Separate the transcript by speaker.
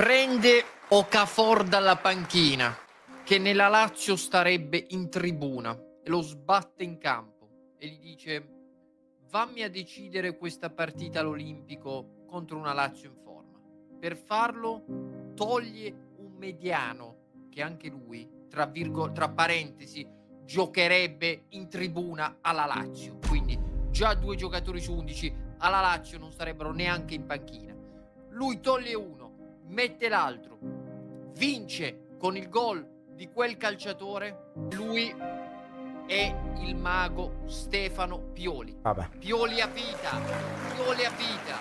Speaker 1: Prende Okafor dalla panchina, che nella Lazio starebbe in tribuna, e lo sbatte in campo e gli dice: Vammi a decidere questa partita all'Olimpico contro una Lazio in forma. Per farlo, toglie un mediano che anche lui, tra, virgo- tra parentesi, giocherebbe in tribuna alla Lazio. Quindi già due giocatori su 11 alla Lazio non starebbero neanche in panchina. Lui toglie uno, mette l'altro, vince con il gol di quel calciatore. Lui è il mago Stefano Pioli.
Speaker 2: Vabbè.
Speaker 1: Pioli a vita, Pioli a vita.